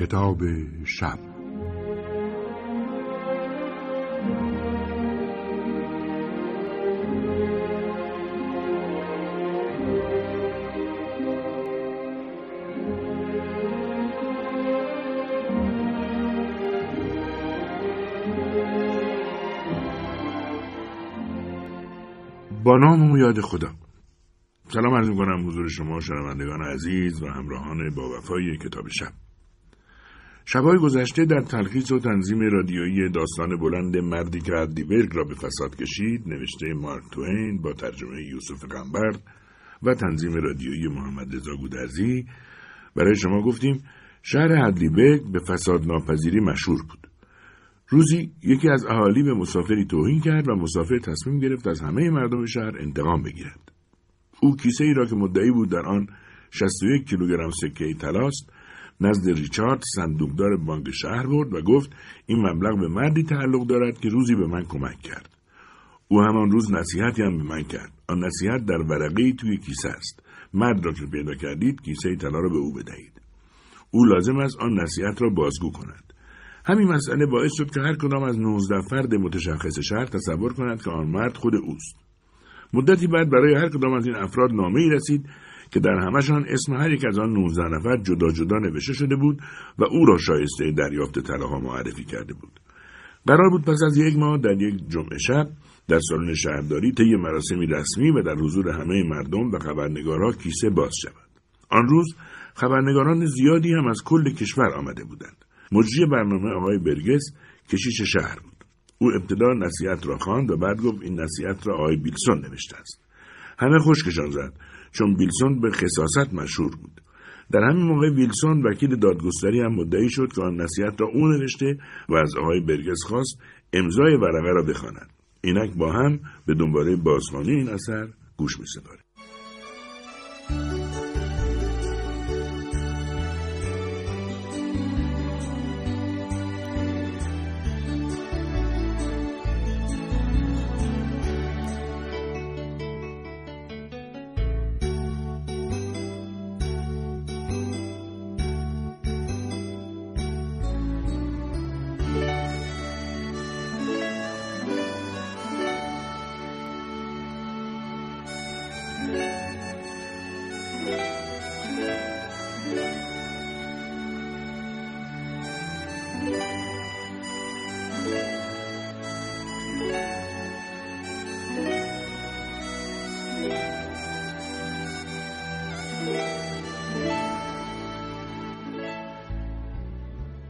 کتاب شب. با نام و یاد خدا. سلام عرض می‌کنم حضور شما شنوندگان عزیز و همراهان با وفای کتاب شب. شبهای گذشته در تلخیص و تنظیم رادیویی داستان بلند مردی که ادیبرگ را به فساد کشید نوشته مارک توین با ترجمه یوسف قنبرد و تنظیم رادیویی محمد رضا گودرزی. برای شما گفتیم شهر هدلیبرگ به فساد ناپذیری مشهور بود. روزی یکی از اهالی به مسافری توهین کرد و مسافر تصمیم گرفت از همه مردم شهر انتقام بگیرد. او کیسه ای را که مدعی بود در آن 61 کیلوگرم سکه طلاست نزد ریچارد صندوقدار بانک شهر برد و گفت این مبلغ به مردی تعلق دارد که روزی به من کمک کرد. او همان روز نصیحتی هم به من کرد. آن نصیحت در ورقه توی کیسه است. مرد را که پیدا کردید کیسه طلا را به او بدهید. او لازم است آن نصیحت را بازگو کند. همین مسئله باعث شد که هر کدام از نوزده فرد متشخص شهر تصور کند که آن مرد خود اوست. مدتی بعد برای هر کدام از این افراد نامه ای رسید که در همشان اسم هر یک از آن 19 نفر جدا جدا نوشته شده بود و او را شایسته دریافت طلاها معرفی کرده بود. قرار بود پس از یک ماه در یک جمعه شب در سالن شهرداری طی مراسمی رسمی و در حضور همه مردم و خبرنگارها کیسه باز شود. آن روز خبرنگاران زیادی هم از کل کشور آمده بودند. مجری برنامه آقای برگس کشیش شهر بود. او ابتدا نصیحت را خواند و بعد گفت این نصیحت را آقای بیلسون نوشته است. همه خوشکشان زد چون ویلسون به خصاصت مشهور بود. در همین موقع ویلسون وکیل دادگستری هم مدعی شد که آن نصیحت را او نوشته و از آقای برگس خواست امضای ورقه را بخواند. اینک با هم به دنباله بازخوانی این اثر گوش میسپاریم.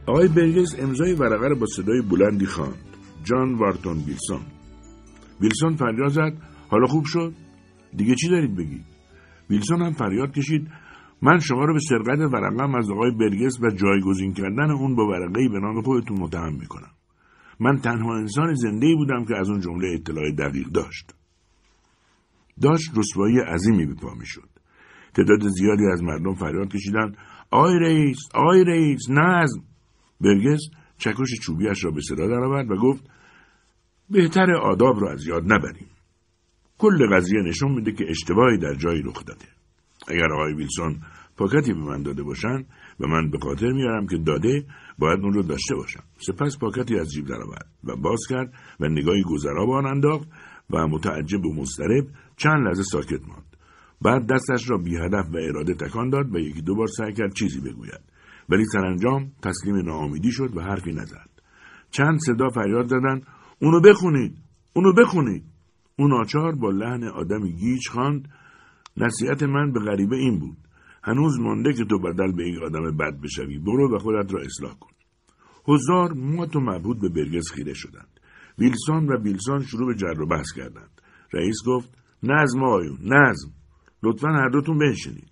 آقای برگس امضای ورقه را با صدای بلندی خواند. جان وارتون ویلسون. ویلسون فریاد زد. حالا خوب شد؟ دیگه چی دارید بگید؟ ویلسون هم فریاد کشید. من شما رو به سرقت ورقم از آقای برگس و جایگزین کردن اون با ورقه به نام خودتون متهم می‌کنم. من تنها انسان زنده بودم که از اون جمله اطلاع دقیق داشت. داشت رسوایی عظیمی به پا می‌شد. تعداد زیادی از مردم فریاد کشیدند. آقای رئیس آقای رئیس نظم! برگس چکش چوبیش را به صدا درآورد و گفت بهتر آداب را از یاد نبریم. کل قضیه نشون میده که اشتباهی در جایی رخ داده. اگر آقای ویلسون پاکتی به من داده باشن و من به خاطر میارم که داده باید اون رو داشته باشم. سپس پاکتی از جیب درآورد و باز کرد و نگاهی گذرا به آن انداخت و متعجب و مضطرب چند لحظه ساکت ماند. بعد دستش را بی هدف و اراده تکان داد و یکی دو بار سعی کرد چیزی بگوید. ولی سرانجام تسلیم ناامیدی شد و حرفی نزد. چند صدا فریاد زدند اونو بخونید اونو بخونید. اون آچار با لحن آدمی گیج خواند. نصیحت من به غریبه این بود. هنوز مانده که تو بدل به یک آدم بد بشوی برو و خودت را اصلاح کن. هزار موت و مبهود به برگز خیره شدند. ویلسون و بیلسون شروع به جر و بحث کردند. رئیس گفت نظم آقایون نظم لطفا هر دوتون بنشینید.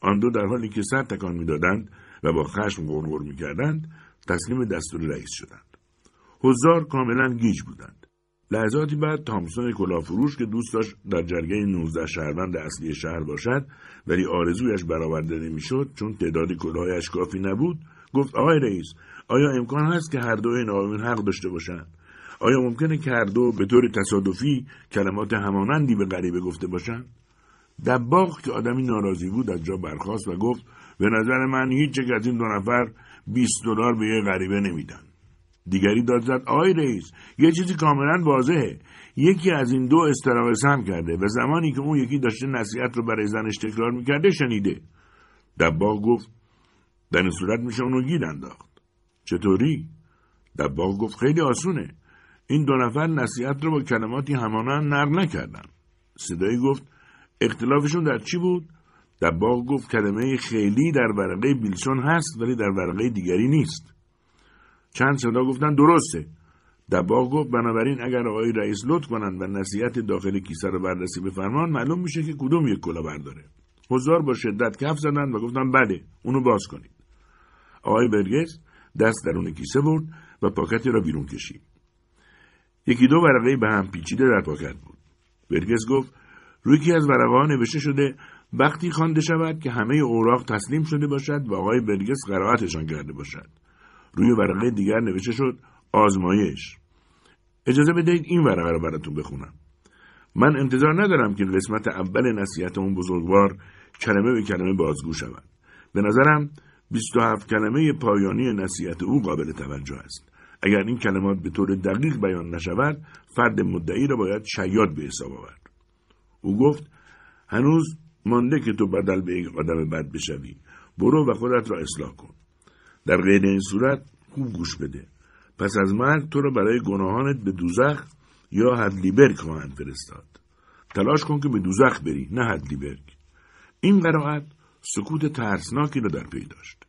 آن دو در حالی که سر تکان می‌دادند و با خشم غرغر می‌کردند تسلیم دستور رئیس شدند. هزار کاملا گیج بودند. لحظاتی بعد تامسون کلافروش که دوست داشت در جرگه 19 شهروند اصلی شهر باشد ولی آرزویش برآورده نمی‌شد چون تعداد کلاهایش کافی نبود گفت آقای رئیس آیا امکان هست که هر دو این آقایون حق داشته باشند؟ آیا ممکنه که هر دو به طور تصادفی کلمات همانندی به غریبه گفته باشند؟ دباغ که آدمی ناراضی بود از جا برخاست و گفت به نظر من هیچ از این دو نفر 20 دلار به یه غریبه نمیدن. دیگری داد زد آی رئیس یه چیزی کاملا واضحه. یکی از این دو استراق سم کرده و زمانی که اون یکی داشته نصیحت رو برای زنش تکرار می‌کرده شنیده. دباغ گفت در این صورت میشه اونو گیر انداخت. چطوری؟ دباغ گفت خیلی آسونه. این دو نفر نصیحت رو با کلماتی همانند نقل نکردن. صدایی گفت اختلافشون در چی بود؟ دباغ گفت کلمه خیلی در ورقه بیلسون هست ولی در ورقه دیگری نیست. چند صدا گفتن درسته. دباغ گفت بنابراین اگر آقای رئیس لطف کنند و نصیحت داخل کیسه رو بررسی بفرمان معلوم میشه که کدوم یک کلا برداره. حضار با شدت کف زدند و گفتن بله اونو باز کنید. آقای برگس دست درون کیسه برد و پاکتی را بیرون کشید. یکی دو ورقه به هم پیچیده در پاکت بود. برگس گفت روی یکی از ورقه نوشته شده وقتی خوانده شود که همه اوراق تسلیم شده باشد و آقای برگس قرائتشان کرده باشد. روی ورقه دیگر نوشته شد آزمایش. اجازه بدهید این ورقه رو براتون بخونم. من انتظار ندارم که قسمت اول نصیحت اون بزرگوار کلمه به کلمه بازگو شود. به نظرم 27 کلمه پایانی نصیحت او قابل توجه است. اگر این کلمات به طور دقیق بیان نشود فرد مدعی را باید شیاد به حساب آورد. او گفت هنوز مانده که تو بدل به یک آدم بد بشوی. برو و خودت را اصلاح کن. در غیر این صورت خوب گوش بده. پس از مرگ تو را برای گناهانت به دوزخ یا هدلیبرگ خواهند فرستاد. تلاش کن که به دوزخ بری نه هدلیبرگ این قرائت سکوت ترسناکی را در پی داشت.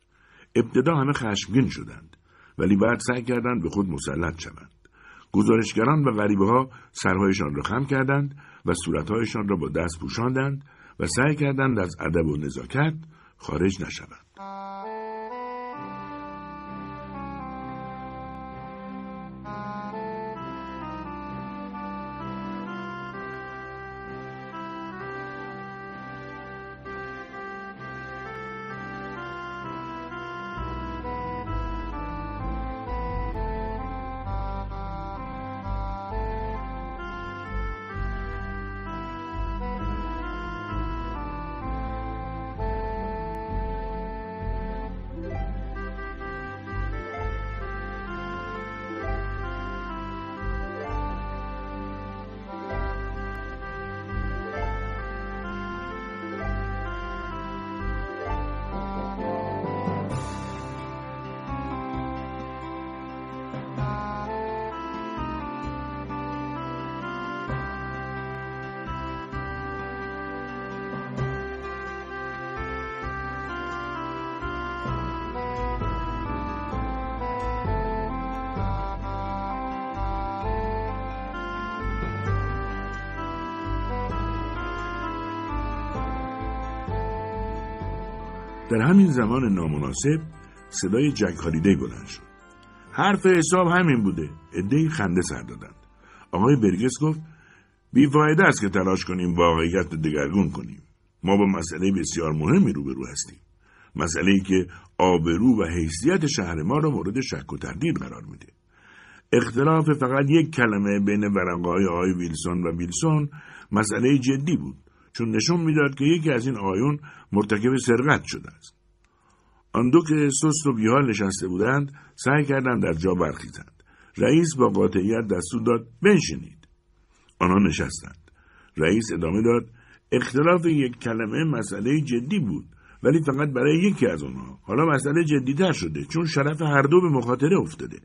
ابتدا همه خشمگین شدند ولی بعد سعی کردند به خود مسلط شوند. گزارشگران و غریبه ها سرهایشان را خم کردند و صورتهایشان را با دست پوشاندند و سعی کردند از ادب و نزاکت خارج نشوند. در همین زمان نامناسب صدای جک هالیدی بلند شد. حرف حساب همین بوده. عدهای خنده سر دادند. آقای برگس گفت بیفایده است که تلاش کنیم واقعیت رو دگرگون کنیم. ما با مسئله بسیار مهمی روبرو هستیم. مسئله ای که آبرو و حیثیت شهر ما را مورد شک و تردید قرار میده. اختلاف فقط یک کلمه بین ورقه‌های آقای ویلسون و ویلسون مسئله جدی بود. چون نشون می‌داد که یکی از این آقایون مرتکب سرقت شده است. آن دو که سست و بیحال نشسته بودند سعی کردند در جا برخیزند. رئیس با قاطعیت دستور داد بنشینید. آنها نشستند. رئیس ادامه داد اختلاف یک کلمه مسئله جدی بود ولی فقط برای یکی از آنها حالا مسئله جدیتر شده چون شرف هر دو به مخاطره افتاده.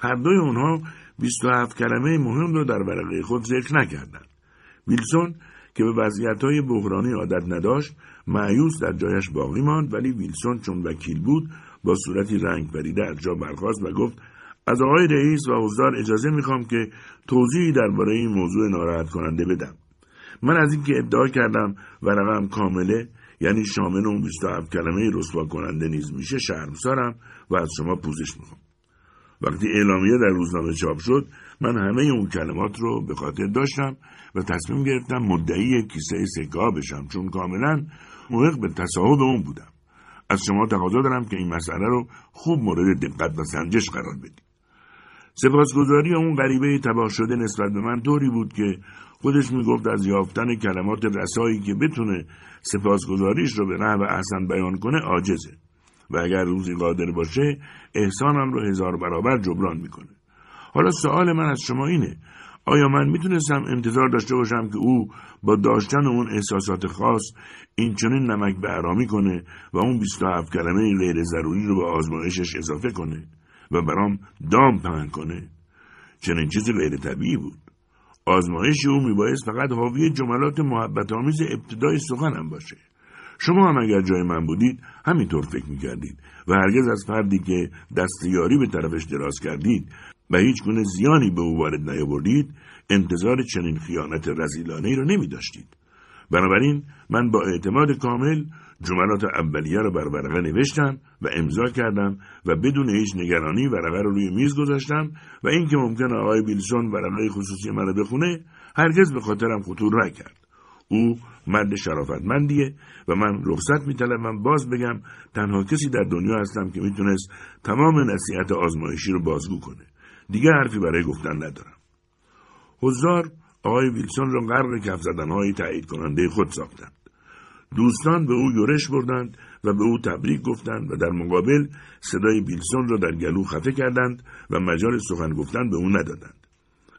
هر دوی آنها 27 کلمه مهم را در ورقه خود ذکر نکردند. ویلسون که به وضعیتهای بحرانی عادت نداشت معیوس در جایش باقی ماند ولی ویلسون چون وکیل بود با صورتی رنگ پریده از جا برخاست و گفت از آقای رئیس و حضار اجازه می‌خوام که توضیحی درباره این موضوع ناراحت کننده بدم. من از اینکه ادعا کردم ورقم کامله یعنی شامل اون 27 کلمه رسوا کننده نیز میشه شرمسارم و از شما پوزش می‌خوام. وقتی اعلامیه در روزنامه چاپ شد من همه اون کلمات رو به خاطر داشتم و تصمیم گرفتم مدعی کیسه سکه بشم چون کاملا محق به تصاحب اون بودم. از شما تقاضا دارم که این مسئله رو خوب مورد دقت و سنجش قرار بدید. سپاسگزاری اون غریبه تباه شده نسبت به من طوری بود که خودش می‌گفت از یافتن کلمات رسایی که بتونه سپاسگزاریش رو به نحو احسن بیان کنه عاجزه. و اگر روزی قادر باشه احسانم رو هزار برابر جبران می‌کنه. حالا سوال من از شما اینه آیا من می‌تونستم انتظار داشته باشم که او با داشتن اون احساسات خاص این چنین نمک به ارامی کنه و اون 27 کلمه غیر ضروری رو به آزمایشش اضافه کنه و برام دام پهن کنه؟ چنین چیزی غیر طبیعی بود. آزمایش او میبایست فقط حاوی جملات محبت آمیز ابتدای سخنم باشه. شما هم اگر جای من بودید همینطور فکر می‌کردید و هرگز از فردی که دستیاری به طرفش دراز کردید و هیچ گونه زیانی به او وارد نیاوردید انتظار چنین خیانت رزیلانه ای را نمی داشتید. بنابراین من با اعتماد کامل جملات اولیه را بر ورقه نوشتم و امضا کردم و بدون هیچ نگرانی ورقه را روی میز گذاشتم و اینکه ممکن آقای بیلسون ورقه خصوصی مرا بخونه هرگز به خاطرم خطور نکرد او مرد شرافتمندیه و من رخصت میطلبم. باز بگم تنها کسی در دنیا هستم که می‌تونست تمام نصیحت آزمایشی رو بازگو کنه. دیگه حرفی برای گفتن ندارم. حضار آقای ویلسون را غرق کف زدنهای تایید کننده خود ساختند. دوستان به او یورش بردند و به او تبریک گفتند و در مقابل صدای بیلسون را در گلو خفه کردند و مجال سخن گفتن به او ندادند.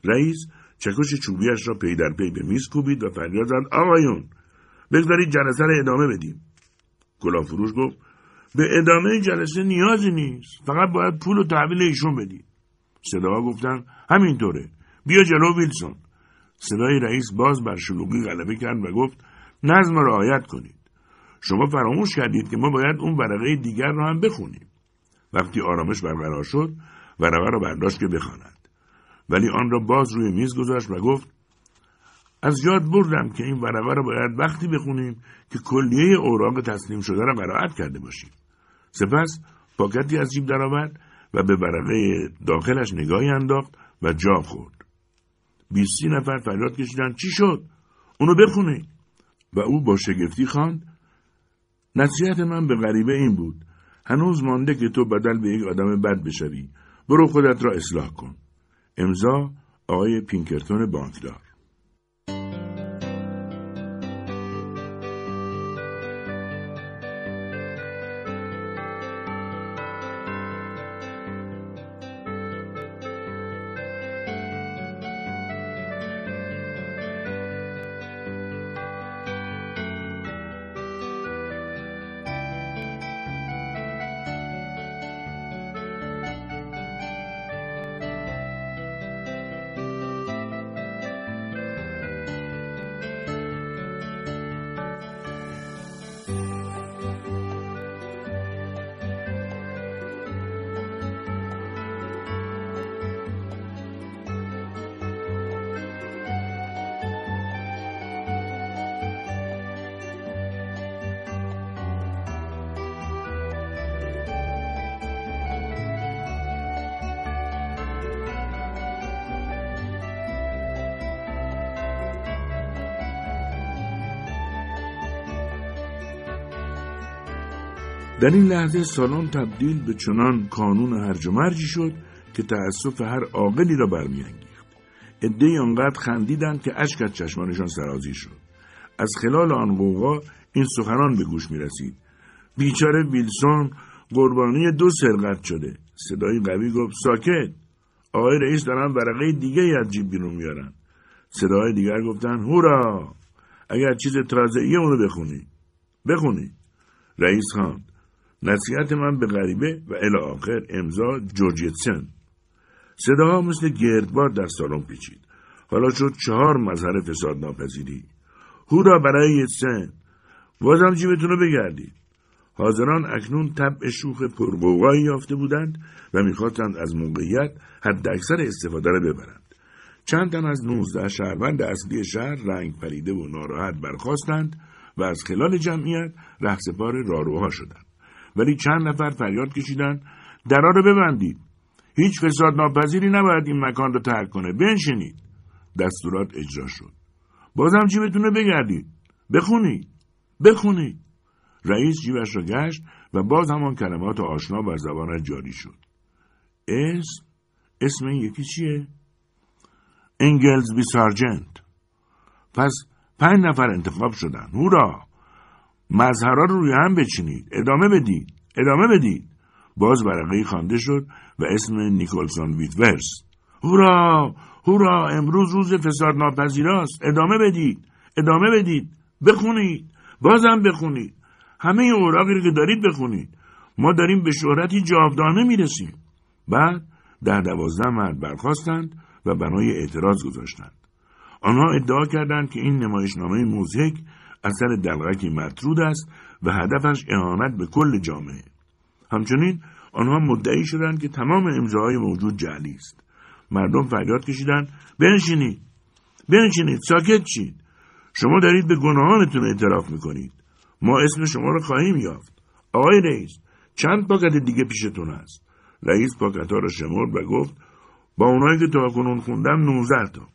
رئیس چکش چوبیش را پی در پی به میز کوبید و فریاد زد آقایون بگذارید جلسه را ادامه بدیم. فروش گفت به ادامه جلسه نیازی نیست فقط باید پول و تحویل ایشون بدید. صداها گفتن همینطوره. بیا جلو ویلسون. صدای رئیس باز بر شلوغی غلبه کرد و گفت نظم را رعایت کنید. شما فراموش کردید که ما باید اون ورقه دیگر را هم بخونیم. وقتی آرامش برقرار شد ورقه را برداشت که بخواند. ولی آن را باز روی میز گذاشت و گفت از یاد بردم که این ورقه را باید وقتی بخونیم که کلیه اوراق تسلیم شده را قرائت کرده باشیم سپس پاکتی از جیب درآورد و به ورقه داخلش نگاهی انداخت و جا خورد. بیستی نفر فریاد کشیدن چی شد؟ اونو بخونه. و او با شگفتی خواند نصیحت من به غریبه این بود هنوز مانده که تو بدل به یک آدم بد بشوی برو خودت را اصلاح کن امضا آقای پینکرتون بانکدار در این لحظه سالن تبدیل به چنان کانون هرج و مرجی شد که تأسف هر عاقلی را برمیانگیخت. عدهای آنقدر خندیدند که اشک از چشمانشان سرازی شد. از خلال آن قوقا این سخنان به گوش می رسید بیچاره ویلسون قربانی دو سرقت شده. صدای قوی گفت ساکت! آقای رئیس دارن ورقه دیگه از جیب بیرون میارن. صدای دیگر گفتن هورا! اگر چیز تازه ای اونو بخونی. بخونی؟ رئیس خان نصیحت من به غریبه و الی آخر امضا جورجیتسن صداها مثل گردباد در سالن پیچید. حالا شد چهار مظهر فساد ناپذیری. هورا برای یتسن بازم جیبتون رو بگردید. حاضران اکنون طبع شوخ پرقوقایی یافته بودند و می‌خواستند از موقعیت حد اکثر استفاده را ببرند. چند تن از نوزده شهروند اصلی شهر رنگ پریده و ناراحت برخواستند و از خلال جمعیت رهسپار راروها شدند. ولی چند نفر فریاد کشیدن. درا رو ببندید. هیچ فساد ناپذیری نباید این مکان رو ترک کنه. بنشینید. دستورات اجرا شد. بازم جیبتون بگردید. بخونید. بخونید. رئیس جیبش را گشت و باز همان کلمات آشنا بر زبانش جاری شد. اسم اسم این یکی چیه؟ انگلز بی سارجنت پس پنج نفر انتخاب شدن. هورا! مظهرها رو روی هم بچینید. ادامه بدید. ادامه بدید. باز ورقه خوانده شد و اسم نیکولسون ویتورس هورا! هورا! امروز روز فساد ناپذیراست. ادامه بدید. ادامه بدید. بخونید. بازم بخونید. همه اوراقی که دارید بخونید. ما داریم به شهرتی جاودانه می‌رسیم. بعد ده دوازده مرد برخواستند و بنای اعتراض گذاشتند. آنها ادعا کردند که این نمایشنامه موزیک اثر دلغکی مطرود است و هدفش اهانت به کل جامعه. همچنین آنها مدعی شدند که تمام امضاهای موجود جعلی است. مردم فریاد کشیدند بنشینید بنشینید ساکت چید شما دارید به گناهانتون اعتراف می‌کنید. ما اسم شما را خواهیم یافت. آقای رئیس چند پاکت دیگه پیشتون هست رئیس پاکت ها را شمرد و گفت با اونایی که تا کنون خوندم 19 تا.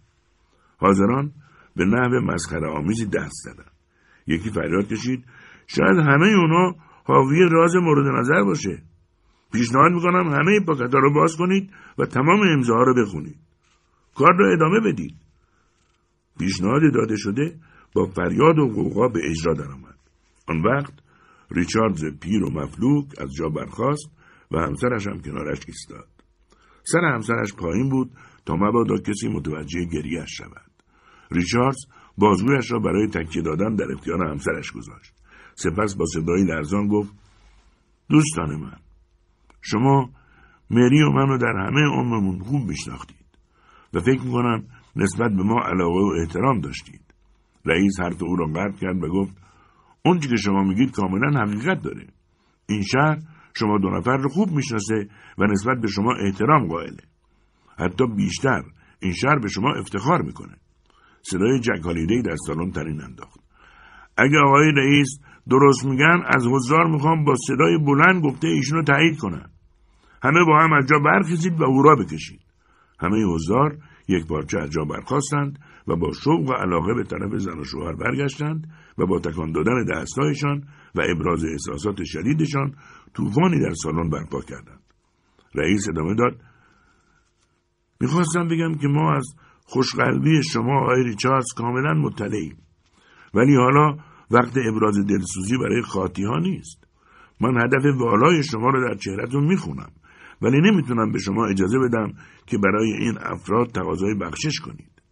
حاضران به نحو مسخره آمیزی دست زدن یکی فریاد کشید. شاید همه اونا حاوی راز مورد نظر باشه. پیشنهاد می‌کنم همه پاکت ها رو باز کنید و تمام امضاها رو بخونید. کار را ادامه بدید. پیشنهاد داده شده با فریاد و قوقا به اجرا درآمد. آن وقت ریچاردز پیر و مفلوک از جا برخاست و همسرش هم کنارش ایستاد. سر همسرش پایین بود تا مبادا کسی متوجه گریهش شود. ریچاردز بازویش را برای تکیه دادن در اختیار همسرش گذاشت. سپس با صدایی لرزان گفت دوستان من شما مری و منو در همه عمرمون خوب میشناختید و فکر می‌کنم نسبت به ما علاقه و احترام داشتید. رئیس حرف او را قطع کرد و گفت اونچه که شما میگید کاملا حقیقت داره. این شهر شما دو نفر رو خوب می‌شناسه و نسبت به شما احترام قائله. حتی بیشتر این شهر به شما افتخار می‌کنه. صدای جک هالیدی در سالن ترین انداخت. اگه آقای رئیس درست میگن از حضار می‌خوام با صدای بلند گفته ایشون رو تایید کنن. همه با هم از جا برخیزید و هورا بکشید. همه حضار یک پارچه از جا برخواستند و با شوق و علاقه به طرف زن و شوهر برگشتند و با تکان دادن دستهایشان و ابراز احساسات شدیدشان طوفانی در سالن برپا کردند. رئیس ادامه داد می‌خواستم بگم که ما از خوشقلبی شما آقای ریچاردز کاملا مطلعیم ولی حالا وقت ابراز دلسوزی برای خاطی ها نیست. من هدف والای شما رو در چهرهتون می‌خونم. ولی نمی‌تونم به شما اجازه بدم که برای این افراد تقاضای بخشش کنید.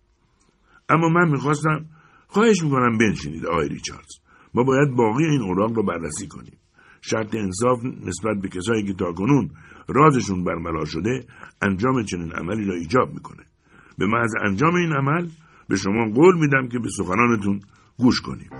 اما من می‌خواستم خواهش می‌کنم بنشینید آقای ریچاردز. ما باید باقی این اوراق رو بررسی کنیم. شرط انصاف نسبت به کسایی که تاکنون رازشون برملا شده انجام چنین عملی را ایجاب می‌کنه. به محض انجام این عمل به شما قول میدم که به سخنانتون گوش کنیم.